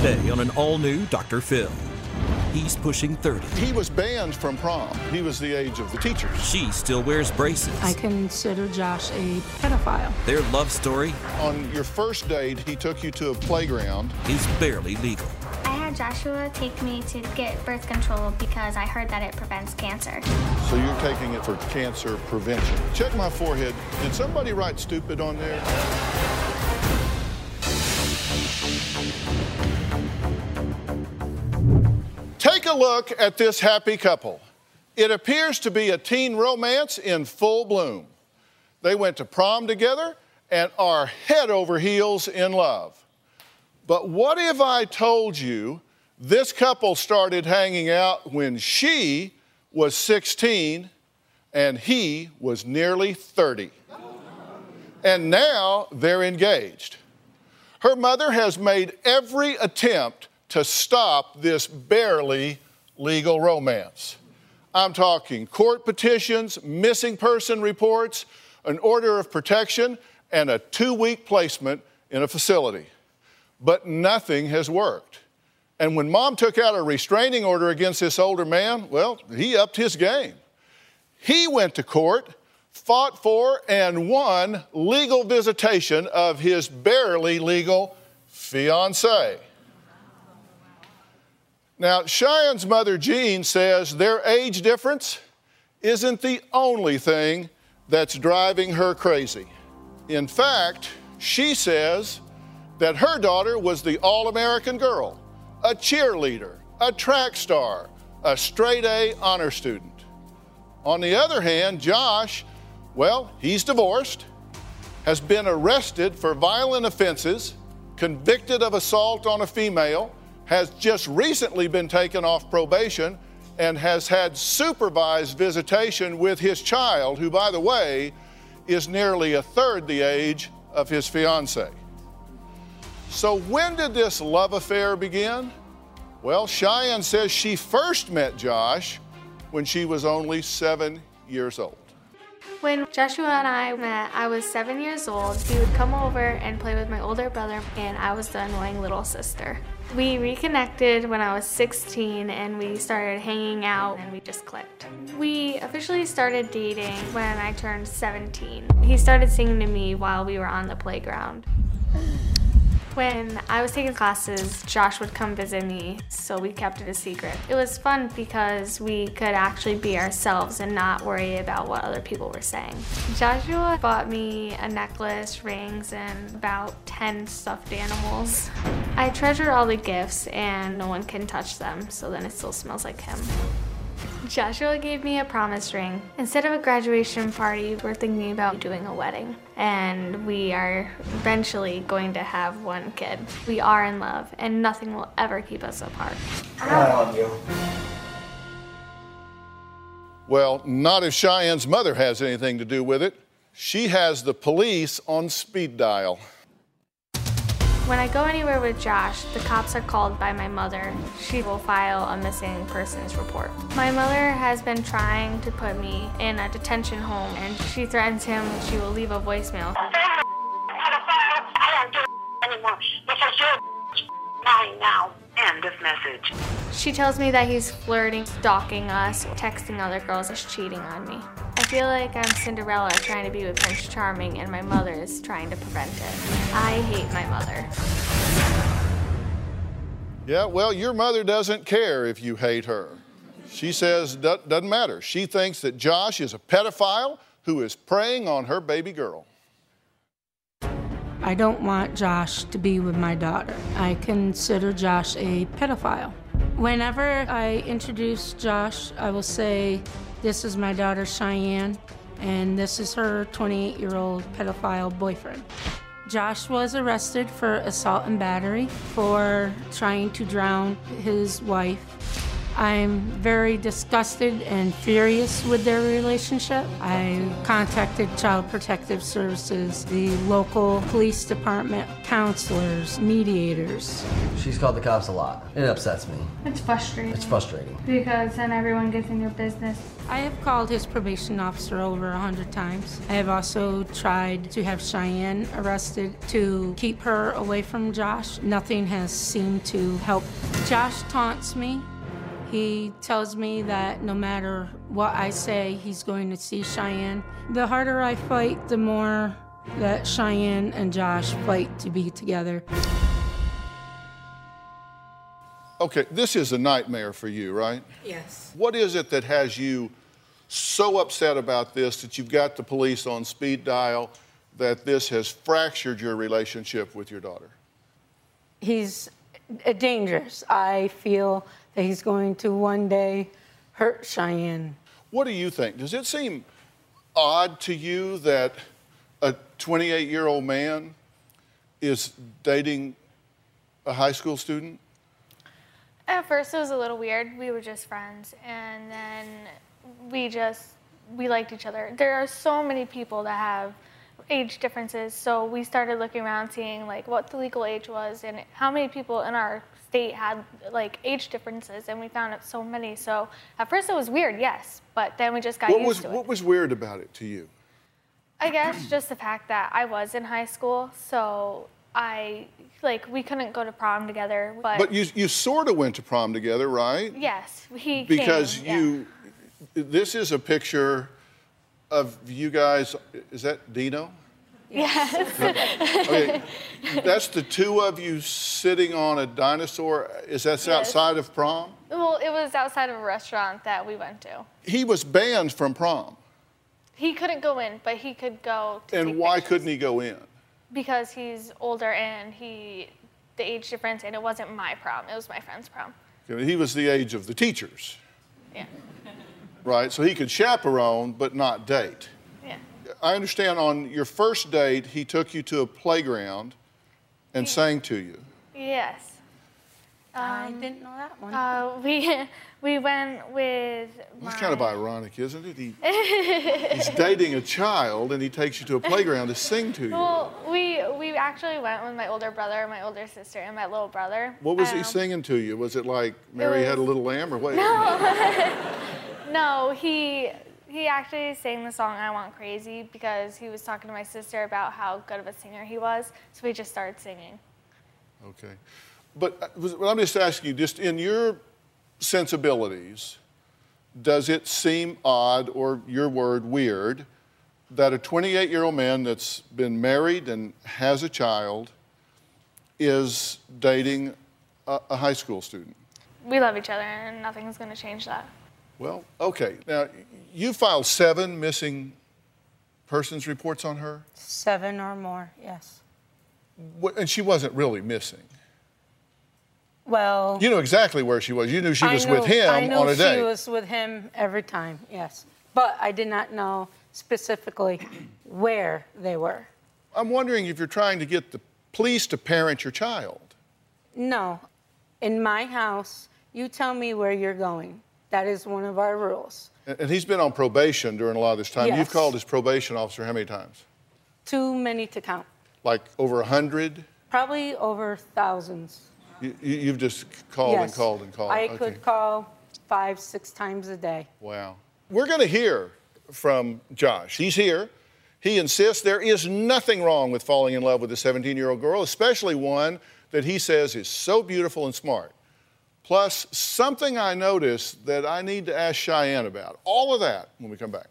Today on an all new Dr. Phil. He's pushing 30. He was banned from prom. He was the age of the teachers. She still wears braces. I consider Josh a pedophile. Their love story On your first date, he took you to a playground. is barely legal. I had Joshua take me to get birth control because I heard that it prevents cancer. So you're taking it for cancer prevention. Check my forehead. Did somebody write stupid on there? Take a look at this happy couple. It appears to be a teen romance in full bloom. They went to prom together and are head over heels in love. But what if I told you this couple started hanging out when she was 16 and he was nearly 30? And now they're engaged. Her mother has made every attempt to stop this barely legal romance. I'm talking court petitions, missing person reports, an order of protection, and a two week placement in a facility. But nothing has worked. And when mom took out a restraining order against this older man, well, he upped his game. He went to court, fought for, and won legal visitation of his barely legal fiance. Now, Cheyenne's mother, Jean, says their age difference isn't the only thing that's driving her crazy. In fact, she says that her daughter was the all American girl, a cheerleader, a track star, a straight A honor student. On the other hand, Josh, well, he's divorced, has been arrested for violent offenses, convicted of assault on a female, has just recently been taken off probation, and has had supervised visitation with his child, who, by the way, is nearly a third the age of his fiancee. So, when did this love affair begin? Well, Cheyenne says she first met Josh when she was only seven years old. When Joshua and I met, I was seven years old. He would come over and play with my older brother, and I was the annoying little sister. We reconnected when I was 16 and we started hanging out and we just clicked. We officially started dating when I turned 17. He started singing to me while we were on the playground. When I was taking classes, Josh would come visit me, so we kept it a secret. It was fun because we could actually be ourselves and not worry about what other people were saying. Joshua bought me a necklace, rings, and about 10 stuffed animals. I treasure all the gifts and no one can touch them, so then it still smells like him. Joshua gave me a promise ring. Instead of a graduation party, we're thinking about doing a wedding. And we are eventually going to have one kid. We are in love, and nothing will ever keep us apart. I love you. Well, not if Cheyenne's mother has anything to do with it. She has the police on speed dial. When I go anywhere with Josh, the cops are called by my mother. She will file a missing persons report. My mother has been trying to put me in a detention home, and she threatens him she will leave a voicemail. I don't do anymore because you're mine now. End of message. She tells me that he's flirting, stalking us, texting other girls, is cheating on me. I feel like I'm Cinderella trying to be with Prince Charming, and my mother is trying to prevent it. I hate my mother. Yeah, well, your mother doesn't care if you hate her. She says do- doesn't matter. She thinks that Josh is a pedophile who is preying on her baby girl. I don't want Josh to be with my daughter. I consider Josh a pedophile. Whenever I introduce Josh, I will say, This is my daughter Cheyenne, and this is her 28 year old pedophile boyfriend. Josh was arrested for assault and battery for trying to drown his wife. I'm very disgusted and furious with their relationship. I contacted Child Protective Services, the local police department, counselors, mediators. She's called the cops a lot. It upsets me. It's frustrating. It's frustrating. Because then everyone gets in your business. I have called his probation officer over a hundred times. I have also tried to have Cheyenne arrested to keep her away from Josh. Nothing has seemed to help. Josh taunts me. He tells me that no matter what I say, he's going to see Cheyenne. The harder I fight, the more that Cheyenne and Josh fight to be together. Okay, this is a nightmare for you, right? Yes. What is it that has you so upset about this that you've got the police on speed dial that this has fractured your relationship with your daughter? He's uh, dangerous. I feel that he's going to one day hurt Cheyenne. What do you think? Does it seem odd to you that a 28 year old man is dating a high school student? At first, it was a little weird. We were just friends, and then we just we liked each other. There are so many people that have age differences, so we started looking around, seeing like what the legal age was and how many people in our state had like age differences, and we found out so many. So at first, it was weird, yes, but then we just got What used was, to it. what was weird about it to you? I guess just the fact that I was in high school, so I like we couldn't go to prom together, but, But you, you sort of went to prom together, right? yes, he Because came, yeah. you, this is a picture of you guys. Is that Dino? Yes. Okay, that's the two of you sitting on a dinosaur. Is that Yes. outside of prom? well, it was outside of a restaurant that we went to. He was banned from prom. He couldn't go in, but he could go. To And take why pictures. couldn't he go in? Because he's older and he, the age difference, and it wasn't my prom. It was my friend's prom. He was the age of the teachers, Yeah. right? So he could chaperone but not date. Yeah. I understand on your first date, he took you to a playground and sang to you. Yes. I didn't know that one. Uh, we we went with. That's my, kind of ironic, isn't it? He, he's dating a child and he takes you to a playground to sing to you. Well, we we actually went with my older brother, my older sister, and my little brother. What was he Um, singing to you? Was it like Mary Had a Little Lamb or what? No. No, he he actually sang the song "I Want Crazy" because he was talking to my sister about how good of a singer he was. So we just started singing. Okay. But uh, well, I'm just asking you, just in your sensibilities, does it seem odd, or your word, weird, that a 28 year old man that's been married and has a child is dating a, a high school student? We love each other, and nothing's going to change that. Well, okay. Now, you filed seven missing persons reports on her, Seven or more, yes. Wh- and she wasn't really missing. Well, You know exactly where she was. You knew she was knew- with him I knew on a she was with him every time, yes. But I did not know specifically where they were. I'm wondering if you're trying to get the police to parent your child. No, in my house, you tell me where you're going. That is one of our rules. And he's been on probation during a lot of this time. You've called his probation officer how many times? Too many to count. Like over a hundred? Probably over thousands. You, you- you've just called and called and called. I Okay. could call five, six times a day. Wow. We're going to hear from Josh. He's here. He insists there is nothing wrong with falling in love with a 17 year old girl, especially one that he says is so beautiful and smart. Plus, something I noticed that I need to ask Cheyenne about. All of that when we come back.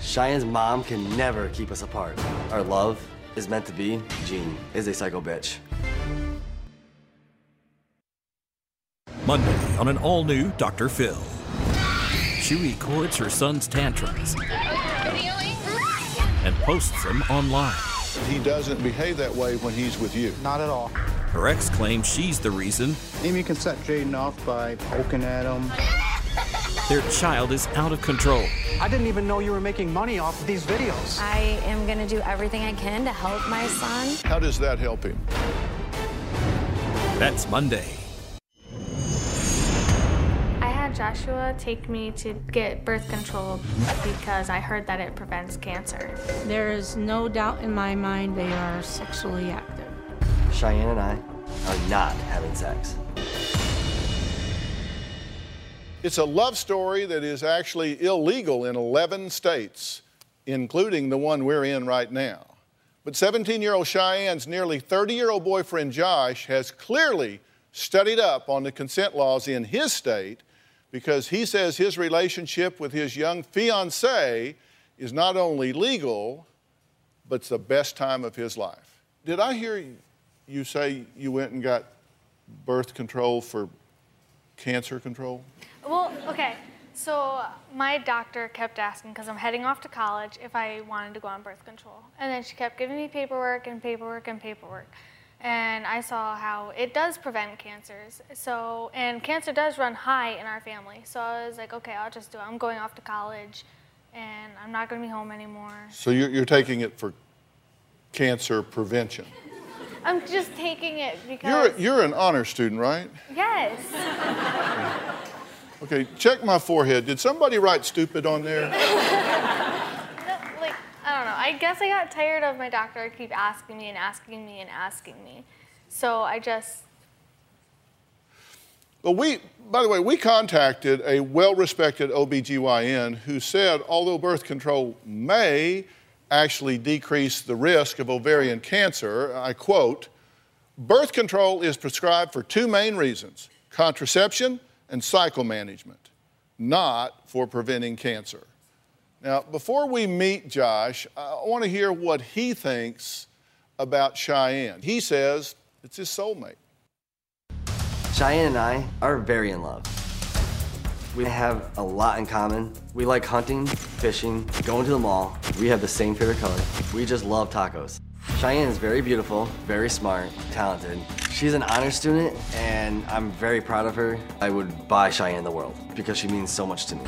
Cheyenne's mom can never keep us apart. Our love is meant to be. Jean is a psycho bitch. Monday on an all new Dr. Phil. She records her son's tantrums and posts them online. He doesn't behave that way when he's with you. Not at all. Her ex claims she's the reason Amy can set Jaden off by poking at him. their child is out of control. I didn't even know you were making money off of these videos. I am going to do everything I can to help my son. How does that help him? That's Monday. I had Joshua take me to get birth control because I heard that it prevents cancer. There is no doubt in my mind they are sexually active. Cheyenne and I are not having sex. It's a love story that is actually illegal in 11 states, including the one we're in right now. But 17 year old Cheyenne's nearly 30 year old boyfriend Josh has clearly studied up on the consent laws in his state because he says his relationship with his young fiancee is not only legal, but it's the best time of his life. Did I hear you say you went and got birth control for cancer control? Well, okay. So my doctor kept asking because I'm heading off to college if I wanted to go on birth control, and then she kept giving me paperwork and paperwork and paperwork, and I saw how it does prevent cancers. So and cancer does run high in our family. So I was like, okay, I'll just do it. I'm going off to college, and I'm not going to be home anymore. So you're, you're taking it for cancer prevention. I'm just taking it because You're, because you're an honor student, right? yes. Okay, check my forehead. Did somebody write stupid on there? I guess I got tired of my doctor keep asking me and asking me and asking me. So I just Well, we, by the way, we contacted a well respected OBGYN who said although birth control may actually decrease the risk of ovarian cancer, I quote, birth control is prescribed for two main reasons contraception and cycle management, not for preventing cancer. Now, before we meet Josh, I want to hear what he thinks about Cheyenne. He says it's his soulmate. Cheyenne and I are very in love. We have a lot in common. We like hunting, fishing, going to the mall. We have the same favorite color. We just love tacos. Cheyenne is very beautiful, very smart, talented. She's an honor student, and I'm very proud of her. I would buy Cheyenne the world because she means so much to me.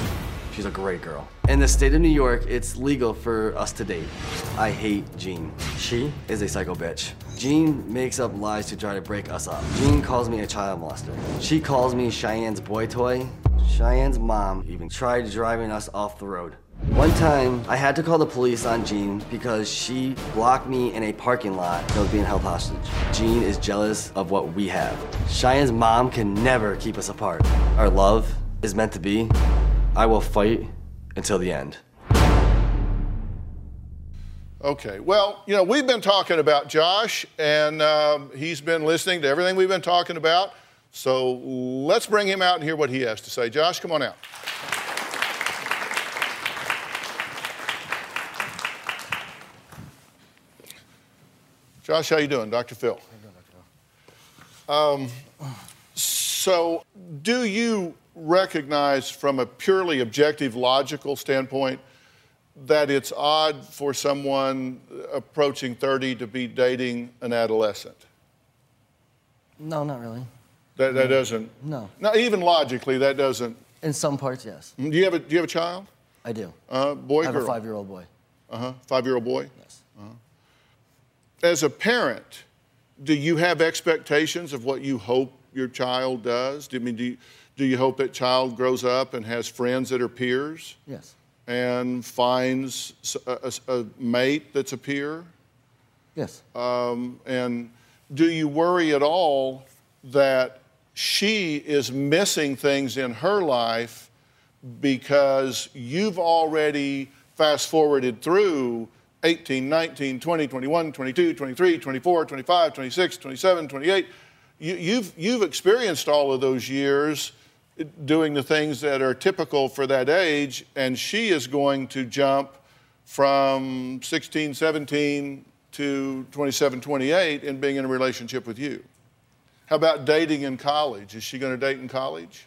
She's a great girl. In the state of New York, it's legal for us to date. I hate Jean. She is a psycho bitch. Jean makes up lies to try to break us up. Jean calls me a child molester. She calls me Cheyenne's boy toy. Cheyenne's mom even tried driving us off the road. One time, I had to call the police on Jean because she blocked me in a parking lot and was being held hostage. Jean is jealous of what we have. Cheyenne's mom can never keep us apart. Our love is meant to be. I will fight until the end. Okay, well, you know, we've been talking about Josh, and um, he's been listening to everything we've been talking about. So let's bring him out and hear what he has to say. Josh, come on out. Josh, how you doing? Dr. Phil. Um, so, do you recognize from a purely objective, logical standpoint that it's odd for someone approaching 30 to be dating an adolescent? No, not really. That, that doesn't. No. Not even logically, that doesn't. In some parts, yes. Do you have a Do you have a child? I do. Uh, boy, I have girl. a five-year-old boy. Uh huh. Five year old boy. Yes. As a parent, do you have expectations of what you hope your child does? Do you mean do you, do you hope that child grows up and has friends that are peers Yes. and finds a mate that's a peer? Yes. Um, and do you worry at all that she is missing things in her life because you've already fast forwarded through 18, 19, 20, 21, 22, 23, 24, 25, 26, 27, 28? You, you've, you've experienced all of those years doing the things that are typical for that age, and she is going to jump from 16, 17 to 27, 28 and being in a relationship with you. How about dating in college? Is she going to date in college?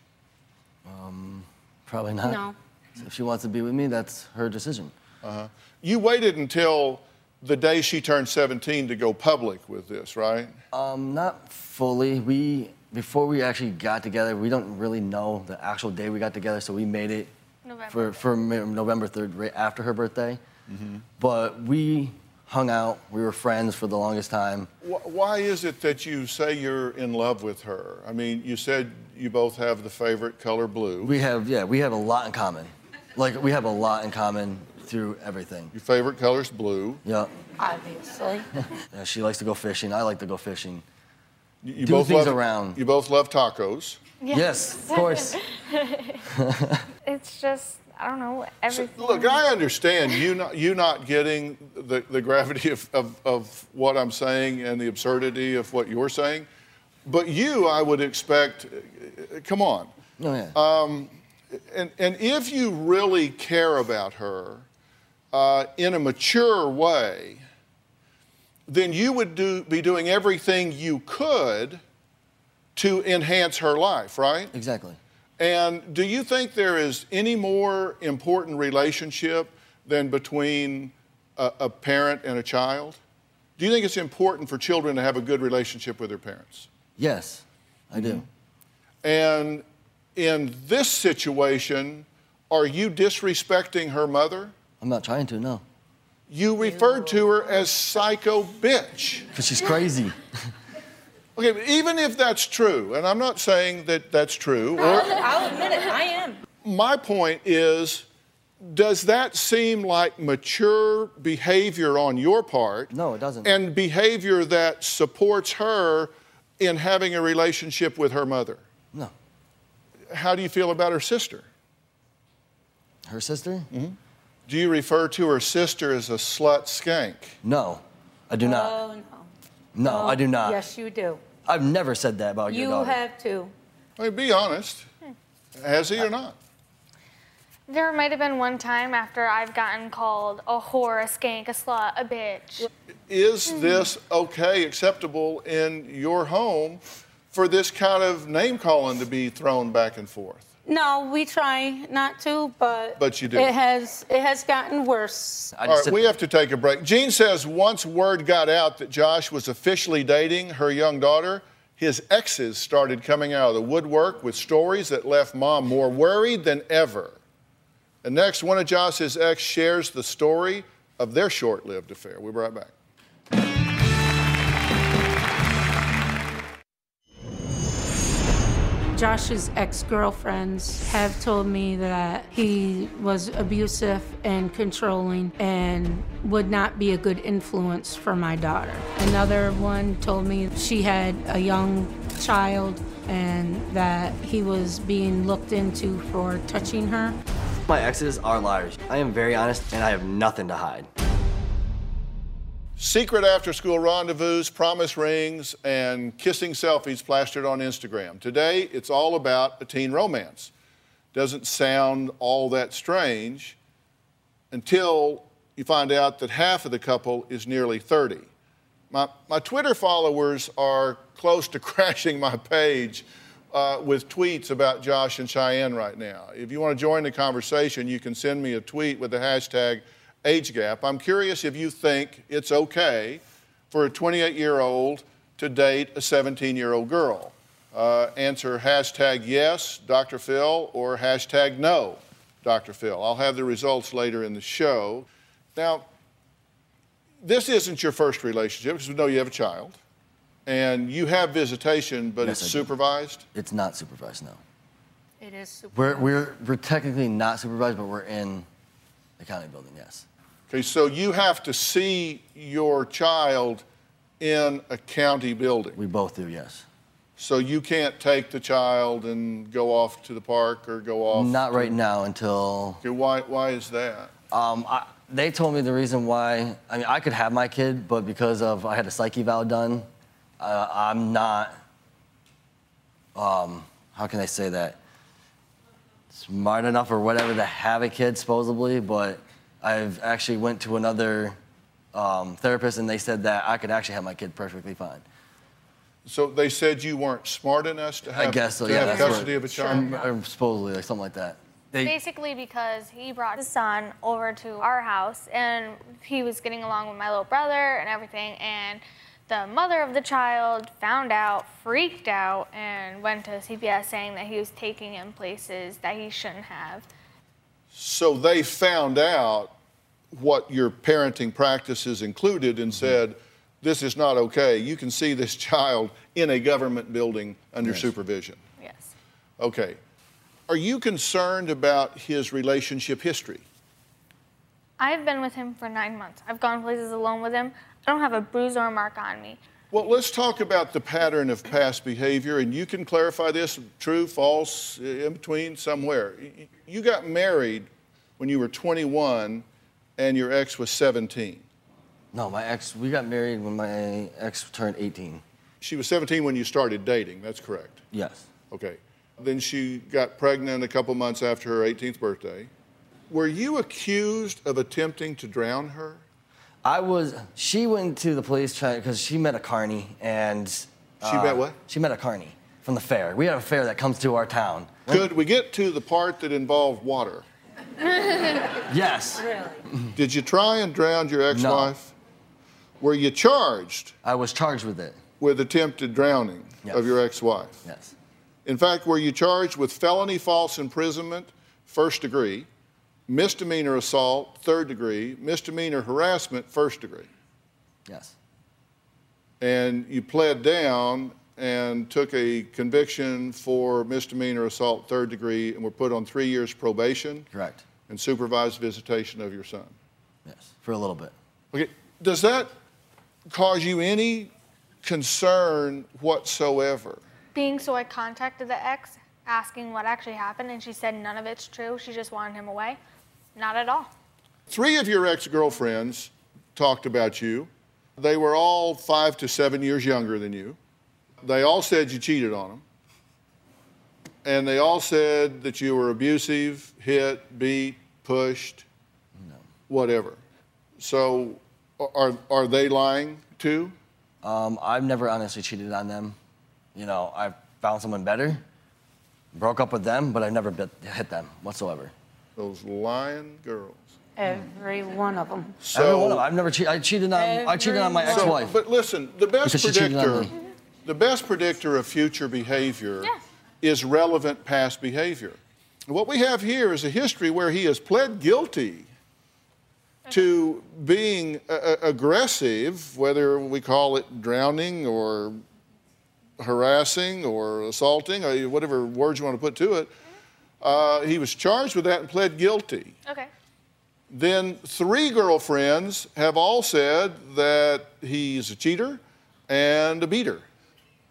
Probably not. No. If she wants to be with me, that's her decision. You waited until the day she turned 17 to go public with this, right? Um, not fully. We before we actually got together, we don't really know the actual day we got together, so we made it November. for for November third, right after her birthday. Mm-hmm. But we hung out. We were friends for the longest time. Why is it that you say you're in love with her? I mean, you said you both have the favorite color blue. We have yeah, we have a lot in common. Like we have a lot in common through everything. Your favorite color's blue. Yeah. Obviously. yeah she likes to go fishing. I like to go fishing. You, you Do both things love, around. You both love tacos. Yes, of course. It's just, I don't know, everything. Look, I understand you not you not getting the, the gravity of, of, of what I'm saying and the absurdity of what you're saying, but you, I would expect. uh, Come on, No, yeah. and and if you really care about her uh, in a mature way, then you would do be doing everything you could to enhance her life, right? exactly. And do you think there is any more important relationship than between a, a parent and a child? Do you think it's important for children to have a good relationship with their parents? Yes, I do. Mm-hmm. And in this situation, are you disrespecting her mother? I'm not trying to, no. You referred to her as psycho bitch. Because she's crazy. Okay, but even if that's true, and I'm not saying that that's true, or I'll admit it, I am. my point is does that seem like mature behavior on your part? No, it doesn't. And behavior that supports her in having a relationship with her mother? No. How do you feel about her sister? Her sister? Mm-hmm. Do you refer to her sister as a slut skank? No, I do not. Oh, no. No, I do not. Yes, you do. I've never said that about your You have to. I mean, be honest. Has he or not? There might have been one time after I've gotten called a whore, a skank, a slut, a bitch. Is this okay, acceptable in your home for this kind of name calling to be thrown back and forth? No, we try not to, but But you do. It has it has gotten worse. I All just right, we have to take a break. Jean says once word got out that Josh was officially dating her young daughter, his exes started coming out of the woodwork with stories that left mom more worried than ever. And next, one of Josh's ex shares the story of their short lived affair. We'll be right back. Josh's ex-girlfriends have told me that he was abusive and controlling and would not be a good influence for my daughter. Another one told me she had a young child and that he was being looked into for touching her. My exes are liars. I am very honest and I have nothing to hide. Secret after school rendezvous, promise rings, and kissing selfies plastered on Instagram. Today, it's all about a teen romance. Doesn't sound all that strange until you find out that half of the couple is nearly 30. My, my Twitter followers are close to crashing my page uh, with tweets about Josh and Cheyenne right now. If you want to join the conversation, you can send me a tweet with the hashtag age gap. I'm curious if you think it's okay for a 28 year old to date a 17 year old girl. Uh, answer hashtag yes, Dr. Phil, or hashtag no, Dr. Phil. I'll have the results later in the show. Now, this isn't your first relationship because we know you have a child and you have visitation, but Yes, it's I do. supervised. It's not supervised, no. It is super. We're, we're, we're technically not supervised, but we're in the county building, yes. Okay, so you have to see your child in a county building. We both do, yes. So you can't take the child and go off to the park or go off. Not right now until Okay, why, why is that? Um, I, they told me the reason why. I mean, I could have my kid, but because of I had a psyche eval done, uh, I'm not. Um, how can I say that? Smart enough or whatever to have a kid, supposedly, but I've actually went to another um, therapist, and they said that I could actually have my kid perfectly fine. So they said you weren't smart enough to have, I guess so. to Yeah, have custody of a child? Or, or supposedly, like something like that. They, Basically, because he brought his son over to our house and he was getting along with my little brother and everything. And the mother of the child found out, freaked out, and went to CPS saying that he was taking him places that he shouldn't have. So they found out what your parenting practices included and mm-hmm. said, this is not okay. You can see this child in a government building under Yes. supervision. Yes. Okay. Are you concerned about his relationship history? I've been with him for nine months. I've gone places alone with him. I don't have a bruise or a mark on me. Well, let's talk about the pattern of past behavior, and you can clarify this true, false, in between, somewhere. You got married when you were 21 and your ex was 17. No, my ex, we got married when my ex turned 18. She was 17 when you started dating, that's correct. Yes. Okay. Then she got pregnant a couple months after her 18th birthday. Were you accused of attempting to drown her? I was, she went to the police because she met a carny and. She met uh, what? She met a carny from the fair. We have a fair that comes to our town. Could we get to the part that involved water? Yes. Really? Did you try and drown your ex wife? No. Were you charged I was charged with it. with attempted drowning Yes. of your ex wife? Yes. In fact, were you charged with felony false imprisonment, first degree, misdemeanor assault, third degree, misdemeanor harassment, first degree? Yes. And you pled down and took a conviction for misdemeanor assault, third degree, and were put on three years probation Correct. and supervised visitation of your son. Yes. For a little bit. Okay, does that cause you any concern whatsoever? Being so, I contacted the ex asking what actually happened, and she said none of it's true. She just wanted him away. Not at all. Three of your ex girlfriends talked about you. They were all five to seven years younger than you. They all said you cheated on them. And they all said that you were abusive, hit, beat, pushed, whatever. So are, are they lying too? Um, I've never honestly cheated on them. You know, I've found someone better, broke up with them, but I've never bit, hit them whatsoever. Those lying girls. Every one of them. So, Every one of them. I've never cheated. I cheated on. I cheated on my Every ex-wife. But listen, the best Because she cheated on predictor, the best predictor of future behavior Yeah. is relevant past behavior. What we have here is a history where he has pled guilty to being uh, uh, aggressive, whether we call it drowning or harassing or assaulting, or whatever words you want to put to it. Uh, he was charged with that and pled guilty. Okay. Then three girlfriends have all said that he's a cheater and a beater.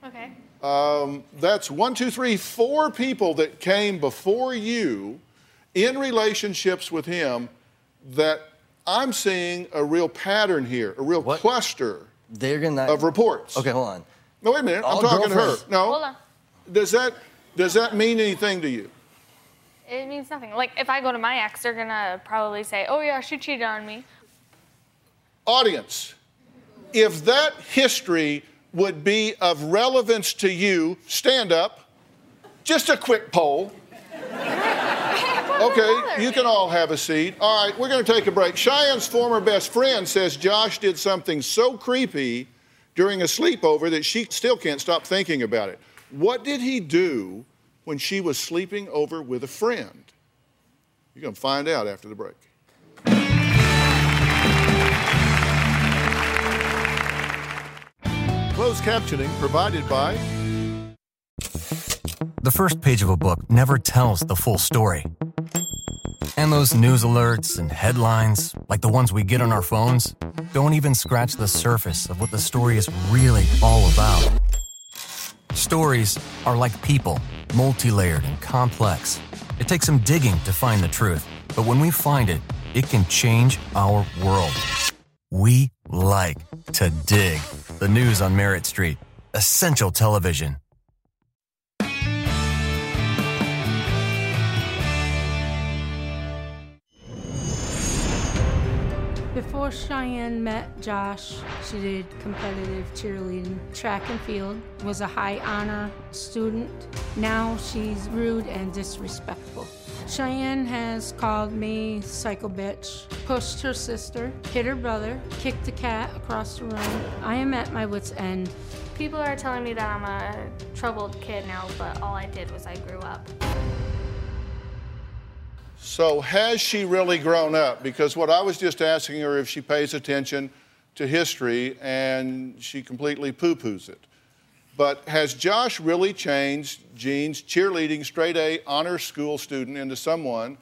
Okay. Um, that's one, two, three, four people that came before you in relationships with him that I'm seeing a real pattern here, a real What? cluster They're gonna. of reports. Okay, hold on. No, wait a minute. All I'm talking to her. No. Hold on. Does that does that mean anything to you? It means nothing. Like, if I go to my ex, they're gonna probably say, oh, yeah, she cheated on me. Audience, if that history would be of relevance to you, stand up. Just a quick poll. Okay, you can all have a seat. All right, we're going to take a break. Cheyenne's former best friend says Josh did something so creepy during a sleepover that she still can't stop thinking about it. What did he do when she was sleeping over with a friend? You're going to find out after the break. Closed captioning provided by The first page of a book never tells the full story. And those news alerts and headlines, like the ones we get on our phones, don't even scratch the surface of what the story is really all about. Stories are like people, multi layered and complex. It takes some digging to find the truth, but when we find it, it can change our world. We like to dig. The news on Merit Street. Essential television. Cheyenne met Josh, she did competitive cheerleading, track and field, was a high honor student. Now she's rude and disrespectful. Cheyenne has called me psycho bitch, pushed her sister, hit her brother, kicked a cat across the room. I am at my wits' end. People are telling me that I'm a troubled kid now, but all I did was I grew up. So, has she really grown up? Because what I was just asking her if she pays attention to history and she completely poo poos it. But has Josh really changed Jean's cheerleading straight A honor school student into someone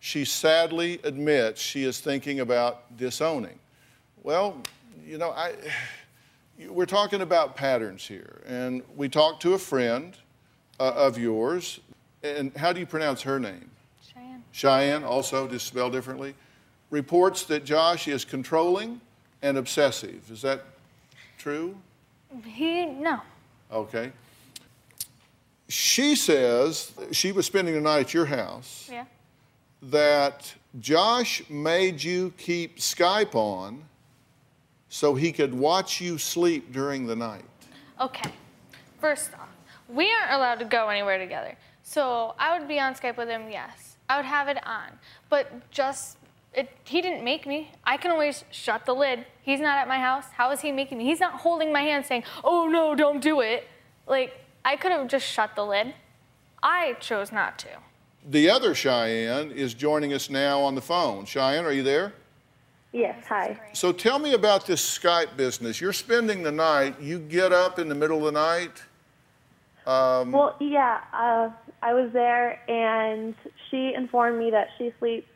she sadly admits she is thinking about disowning? Well, you know, I, we're talking about patterns here. And we talked to a friend uh, of yours. And how do you pronounce her name? Cheyenne. Also just spelled differently, reports that Josh is controlling and obsessive. Is that true? He, no. Okay. She says she was spending the night at your house, Yeah. that Josh made you keep Skype on so he could watch you sleep during the night. Okay. First off, we aren't allowed to go anywhere together. So I would be on Skype with him, yes. I would have it on. But just, it, he didn't make me. I can always shut the lid. He's not at my house. How is he making me? He's not holding my hand saying, oh no, don't do it. Like, I could have just shut the lid. I chose not to. The other Cheyenne is joining us now on the phone. Cheyenne, are you there? Yes, hi. So tell me about this Skype business. You're spending the night, you get up in the middle of the night. Um, Well, yeah, uh, I was there, and she informed me that she sleeps.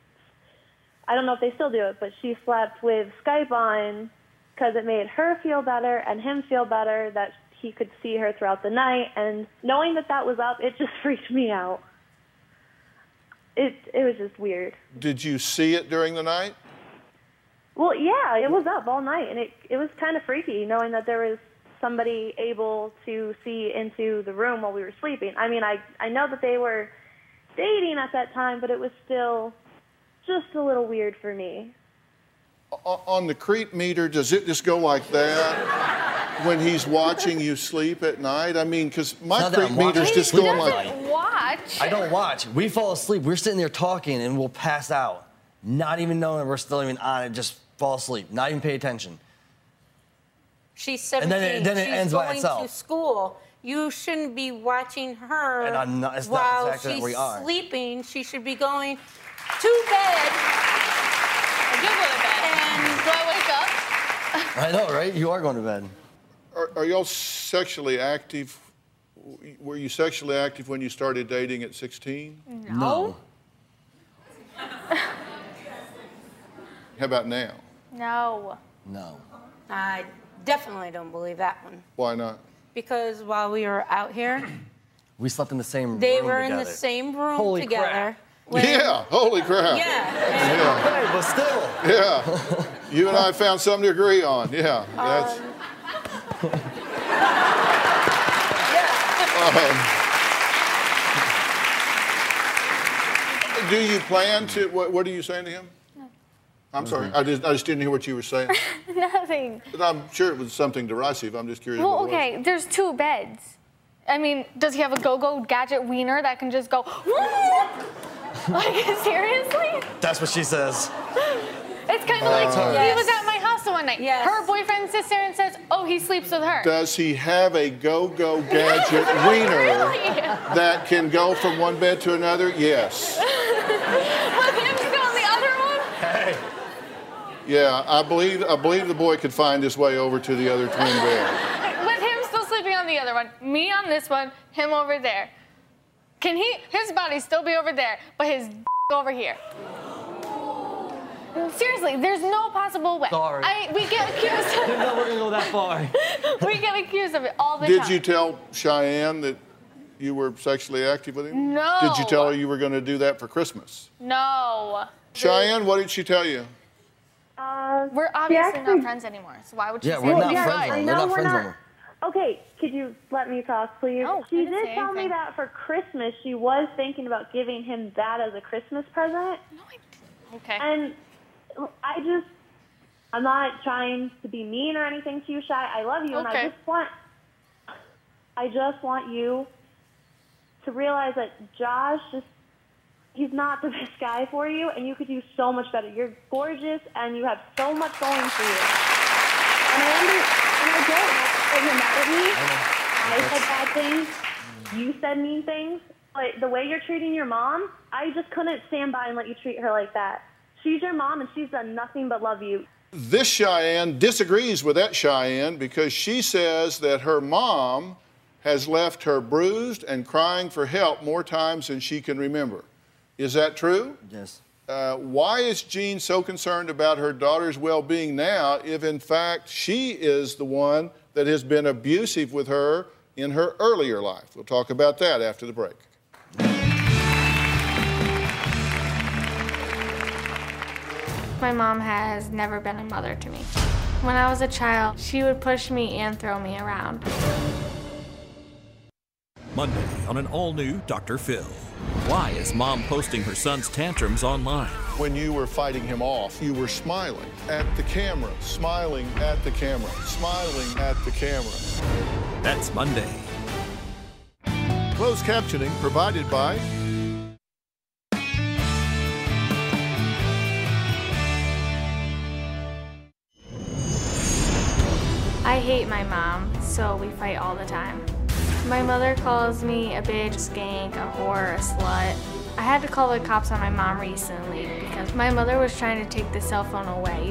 I don't know if they still do it, but she slept with Skype on because it made her feel better and him feel better that he could see her throughout the night. And knowing that that was up, it just freaked me out. It it was just weird. did you see it during the night? Well, yeah, it was up all night, and it it was kind of freaky knowing that there was somebody able to see into the room while we were sleeping. I mean, I I know that they were dating at that time, but it was still just a little weird for me. O- on the creep meter, does it just go like that when he's watching you sleep at night? I mean, because my not creep meter's just sleep going at like. night. Watch. I don't watch. We fall asleep. We're sitting there talking and we'll pass out, not even knowing we're still even on it. Just fall asleep, not even pay attention. She's And 17. then it- then it She's ends by going itself. to school. You shouldn't be watching her And I'm not- it's not while exactly she's we are. sleeping. She should be going to bed. I do go to bed. And Do I wake up? I know, right? You are going to bed. Are, are y'all sexually active? Were you sexually active when you started dating at 16? No. How about now? No. No. I definitely don't believe that one. Why not? Because while we were out here, We slept in the same they room They were in the same room Holy together. crap. when- yeah, holy crap. Yeah. Yeah. But still. Yeah. You and I found something to agree on. Yeah. That's. Um, do you plan to? What, what are you saying to him? I'm sorry. I just, I just didn't hear what you were saying. Nothing. But I'm sure it was something derisive. I'm just curious. Well, what it was. okay, there's two beds. I mean, does he have a go-go gadget wiener that can just go? like seriously? That's what she says. It's kind of like Uh, he was at my house the one night. Yes. Her boyfriend sits there and says, "Oh, he sleeps with her." Does he have a go-go gadget wiener Really? that can go from one bed to another? Yes. With him still on the other one? Hey. Yeah, I believe I believe the boy could find his way over to the other twin bed. With him still sleeping on the other one. Me on this one. Him over there. Can he? His body still be over there, but his over here. Seriously, there's no possible way. Sorry. I, we get accused. No, we're gonna go that far. we get accused of it all the Did time. Did you tell Cheyenne that you were sexually active with him? No. Did you tell her you were going to do that for Christmas? No. Cheyenne, what did she tell you? Uh, We're obviously actually- not friends anymore. So why would she Yeah, say we're that? not yeah, friends I anymore. We're not we're friends not- anymore. Okay, could you let me talk, please? No, I she didn't did say tell me that for Christmas she was thinking about giving him that as a Christmas present. No, I didn't. Okay. And I just, I'm not trying to be mean or anything to you, Shy. I love you, and I just want, I just want you to realize that Josh just, he's not the best guy for you, and you could do so much better. You're gorgeous, and you have so much going for you. And I under, and I don't know that you're mad at me. I said bad things. You said mean things. But the way you're treating your mom, I just couldn't stand by and let you treat her like that. She's your mom and she's done nothing but love you. This Cheyenne disagrees with that Cheyenne because she says that her mom has left her bruised and crying for help more times than she can remember. Is that true? Yes. Uh, why is Jean so concerned about her daughter's well being now if, in fact, she is the one that has been abusive with her in her earlier life? We'll talk about that after the break. My mom has never been a mother to me. When I was a child, she would push me and throw me around. Monday on an all new Dr. Phil. Why is mom posting her son's tantrums online? When you were fighting him off, you were smiling at the camera, smiling at the camera, smiling at the camera. That's Monday. Closed captioning provided by I hate my mom, so we fight all the time. My mother calls me a bitch, skank, a whore, a slut. I had to call the cops on my mom recently because my mother was trying to take the cell phone away.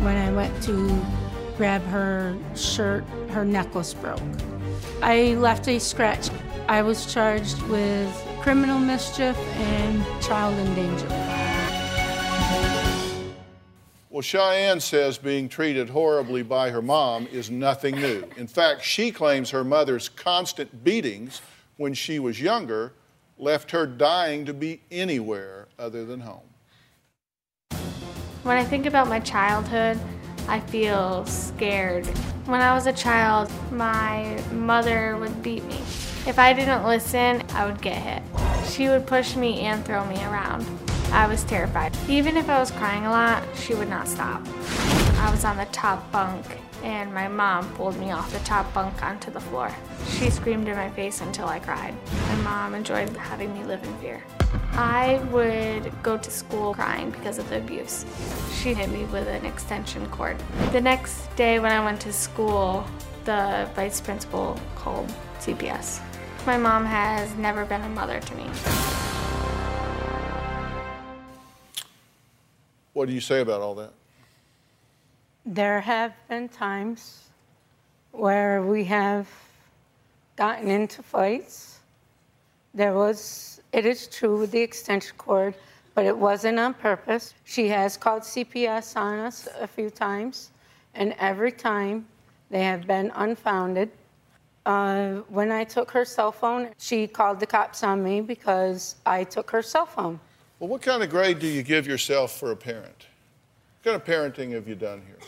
When I went to grab her shirt, her necklace broke. I left a scratch. I was charged with criminal mischief and child endangerment. Well, Cheyenne says being treated horribly by her mom is nothing new. In fact, she claims her mother's constant beatings when she was younger left her dying to be anywhere other than home. When I think about my childhood, I feel scared. When I was a child, my mother would beat me. If I didn't listen, I would get hit. She would push me and throw me around. I was terrified. Even if I was crying a lot, she would not stop. I was on the top bunk and my mom pulled me off the top bunk onto the floor. She screamed in my face until I cried. My mom enjoyed having me live in fear. I would go to school crying because of the abuse. She hit me with an extension cord. The next day when I went to school, the vice principal called CPS. My mom has never been a mother to me. What do you say about all that? There have been times where we have gotten into fights. There was, it is true with the extension cord, but it wasn't on purpose. She has called CPS on us a few times, and every time they have been unfounded. Uh, when I took her cell phone, she called the cops on me because I took her cell phone. Well, what kind of grade do you give yourself for a parent? What kind of parenting have you done here?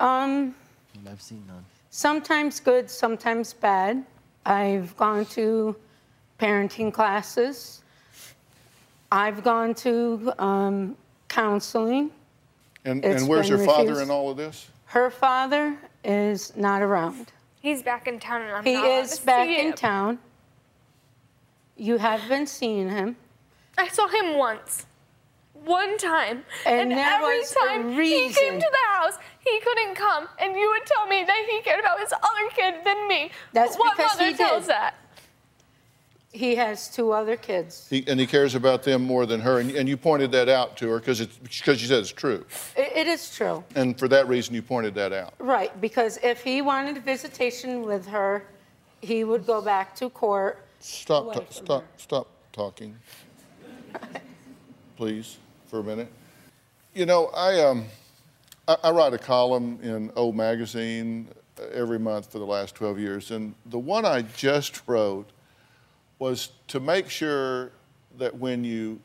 Um, I've seen none. sometimes good, sometimes bad. I've gone to parenting classes. I've gone to um, counseling. And, It's and where's been her father in all of this? Her father is not around. He's back in town and I'm He not allowed is to back see in him. town. You have been seeing him. I saw him once. One time. And there every was a time he came to the house, he couldn't come. And you would tell me that he cared about his other kid than me. That's what because mother he tells did. that? He has two other kids. He, and he cares about them more than her. And, and you pointed that out to her because because you said it's true. It, it is true. And for that reason, you pointed that out. Right, because if he wanted a visitation with her, he would go back to court. Stop, ta- stop, her. stop talking, please, for a minute. You know, I um, I, I write a column in O Magazine uh, every month for the last 12 years, and the one I just wrote was to make sure that when you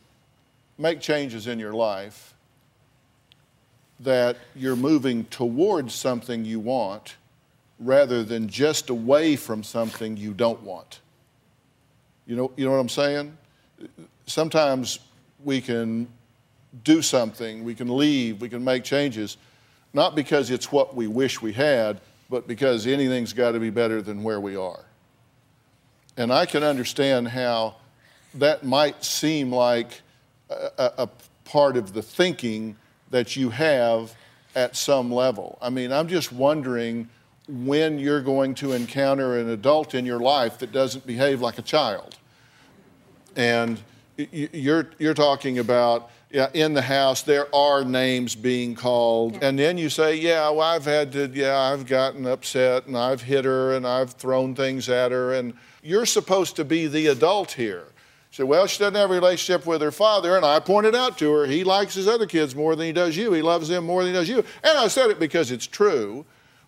make changes in your life, that you're moving towards something you want rather than just away from something you don't want. You know, you know what I'm saying? Sometimes we can do something, we can leave, we can make changes, not because it's what we wish we had, but because anything's got to be better than where we are. And I can understand how that might seem like a, a, part of the thinking that you have at some level. I mean, I'm just wondering when you're going to encounter an adult in your life that doesn't behave like a child. And you're, you're talking about yeah, in the house, there are names being called. And then you say, yeah, well, I've had to, yeah, I've gotten upset and I've hit her and I've thrown things at her. And you're supposed to be the adult here. She said, well, she doesn't have a relationship with her father. And I pointed out to her, he likes his other kids more than he does you. He loves them more than he does you. And I said it because it's true.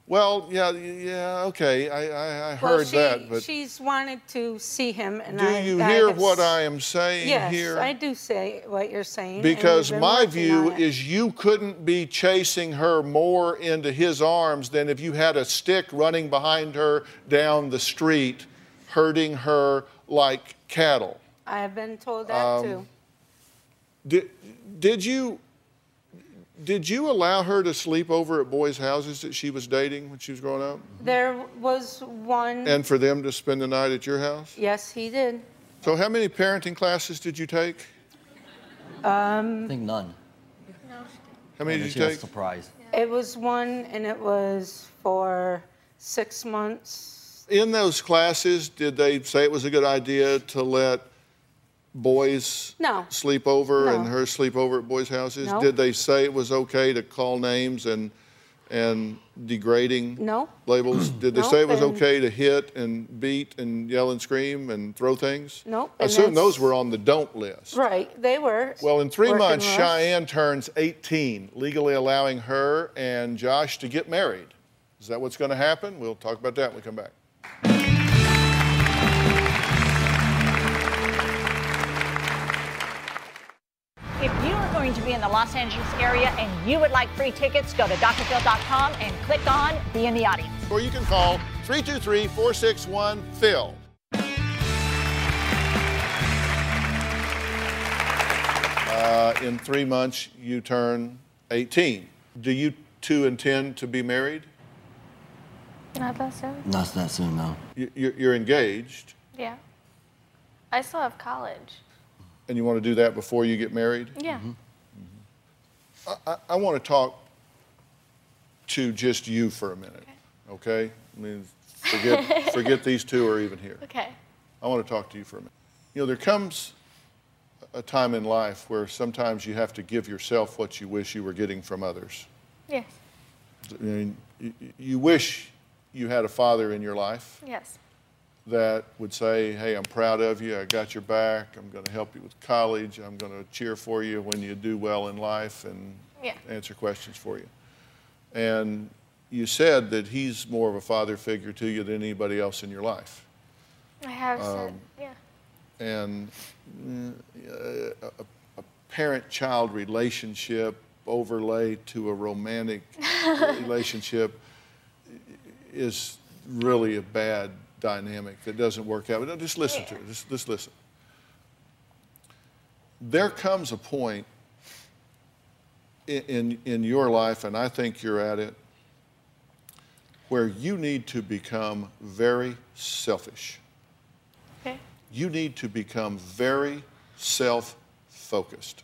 Well, yeah, yeah, okay, I, I, I heard well, she, that, but she's wanted to see him, and do I, you I hear what I am saying yes, here? I do say what you're saying. Because my view is, you couldn't be chasing her more into his arms than if you had a stick running behind her down the street, herding her like cattle. I have been told that Um, too. Did, did you did you allow her to sleep over at boys' houses that she was dating when she was growing up? There was one. And for them to spend the night at your house? yes, he did. So how many parenting classes did you take? Um, I think none. How many did you take? surprised. It was one, and it was for six months. In those classes, did they say it was a good idea to let boys No. sleep over No. and her sleep over at boys' houses? No. Did they say it was okay to call names and and degrading No. labels? Did they No, say it was and- okay to hit and beat and yell and scream and throw things? Nope, I assume those were on the don't list. Right, they were. Well, in three months, with. Cheyenne turns 18, legally allowing her and Josh to get married. Is that what's going to happen? We'll talk about that when we come back. The Los Angeles area and you would like free tickets, go to drphil.com and click on Be in the Audience. Or you can call 323 461 Phil. Uh, in three months, you turn 18. Do you two intend to be married? Not that soon. Not that soon, no. You- You're you're engaged, Yeah. I still have college. and you want to do that before you get married? Yeah. I, I, I want to talk to just you for a minute, okay? I mean, forget, forget these two are even here. Okay. I want to talk to you for a minute. You know, there comes a time in life where sometimes you have to give yourself what you wish you were getting from others. Yes. I mean, you wish you had a father in your life Yes. That would say, Hey, I'm proud of you. I got your back. I'm going to help you with college. I'm going to cheer for you when you do well in life and Yeah. answer questions for you. And you said that he's more of a father figure to you than anybody else in your life. I have said, Um, yeah. and uh, a, a parent-child relationship overlay to a romantic relationship is really a bad dynamic that doesn't work out. But no, just listen to it. Just, just listen. There comes a point in, in, in your life, and I think you're at it, where you need to become very selfish Okay. you need to become very self focused.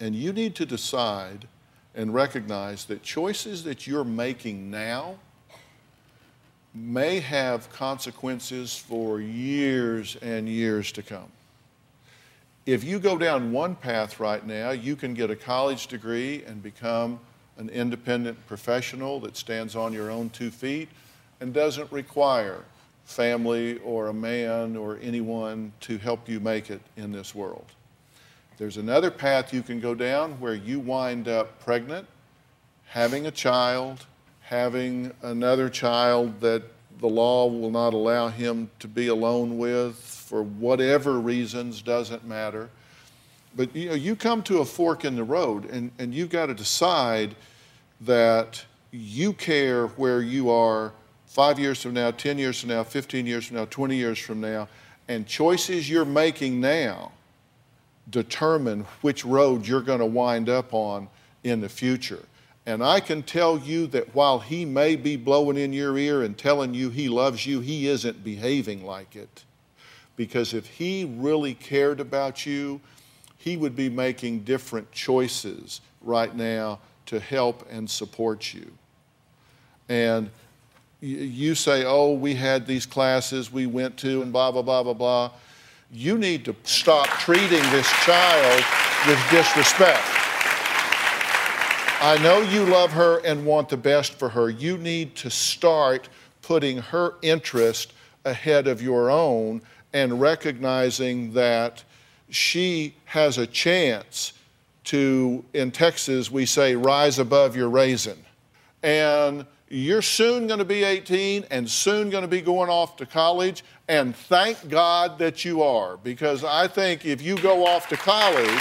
And you need to decide and recognize that choices that you're making now may have consequences for years and years to come. If you go down one path right now, you can get a college degree and become an independent professional that stands on your own two feet and doesn't require family or a man or anyone to help you make it in this world. There's another path you can go down where you wind up pregnant, having a child, having another child that the law will not allow him to be alone with for whatever reasons, doesn't matter. But you know, you come to a fork in the road and, and you've got to decide that you care where you are five years from now, 10 years from now, 15 years from now, 20 years from now, and choices you're making now determine which road you're going to wind up on in the future. And I can tell you that while he may be blowing in your ear and telling you he loves you, he isn't behaving like it. Because if he really cared about you, he would be making different choices right now to help and support you. And you say, oh, we had these classes we went to and blah, blah, blah, blah, blah. You need to stop treating this child with disrespect. I know you love her and want the best for her. You need to start putting her interest ahead of your own and recognizing that she has a chance to, in Texas, we say, rise above your raisin. And you're soon going to be 18 and soon going to be going off to college. And thank God that you are, because I think if you go off to college,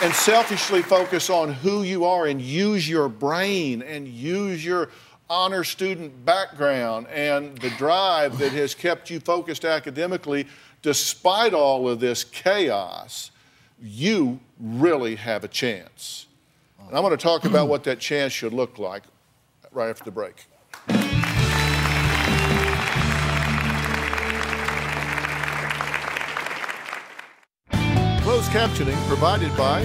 and selfishly focus on who you are and use your brain and use your honor student background and the drive that has kept you focused academically despite all of this chaos, you really have a chance. And I'm going to talk about what that chance should look like right after the break. Closed captioning provided by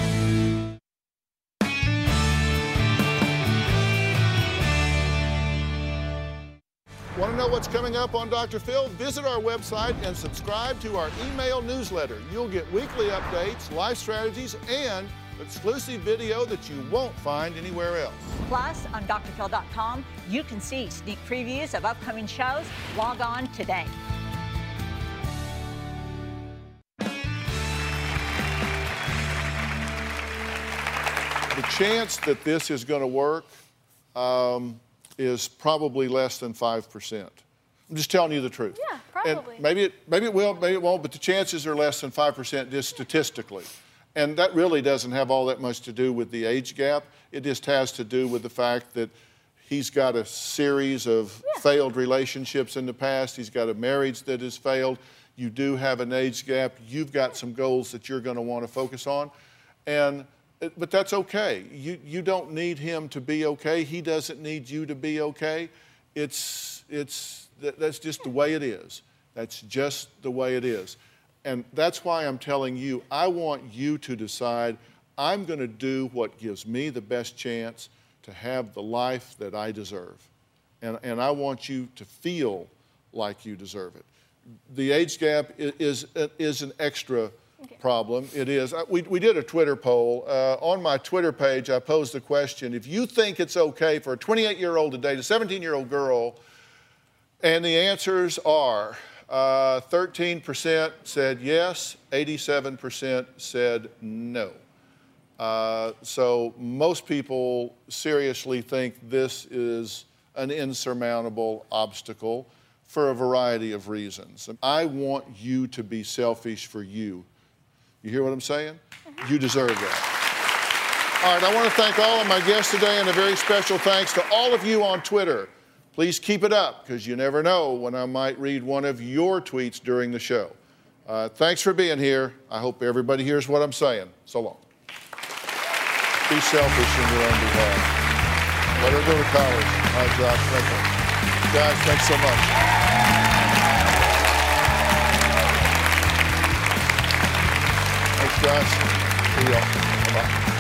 Want to know what's coming up on Dr. Phil? Visit our website and subscribe to our email newsletter. You'll get weekly updates, life strategies, and exclusive video that you won't find anywhere else. Plus, on drphil.com, you can see sneak previews of upcoming shows. Log on today. The chance that this is going to work um, is probably less than 5%. I'm just telling you the truth. Yeah, probably. And maybe it, maybe it will, maybe it won't, but the chances are less than 5% just statistically. And that really doesn't have all that much to do with the age gap. It just has to do with the fact that he's got a series of yeah. failed relationships in the past. He's got a marriage that has failed. You do have an age gap. You've got some goals that you're going to want to focus on. And Uh, but that's okay. You, you don't need him to be okay. He doesn't need you to be okay. It's, it's, that's just the way it is. That's just the way it is. And that's why I'm telling you, I want you to decide I'm going to do what gives me the best chance to have the life that I deserve. And, and I want you to feel like you deserve it. The age gap is, is, is an extra okay. problem. It is. Uh, we, we did a Twitter poll. Uh, on my Twitter page, I posed the question if you think it's okay for a 28 year old to date a 17 year old girl, and the answers are uh, 13% said yes, 87% said no. Uh, so most people seriously think this is an insurmountable obstacle for a variety of reasons. I want you to be selfish for you. You hear what I'm saying? You deserve that. All right, I want to thank all of my guests today and a very special thanks to all of you on Twitter. Please keep it up because you never know when I might read one of your tweets during the show. Uh, thanks for being here. I hope everybody hears what I'm saying. So long. Be selfish in your own behalf. Let her go to college. All right, Josh, thank you. Guys, thanks so much. Josh. See y'all. Bye-bye.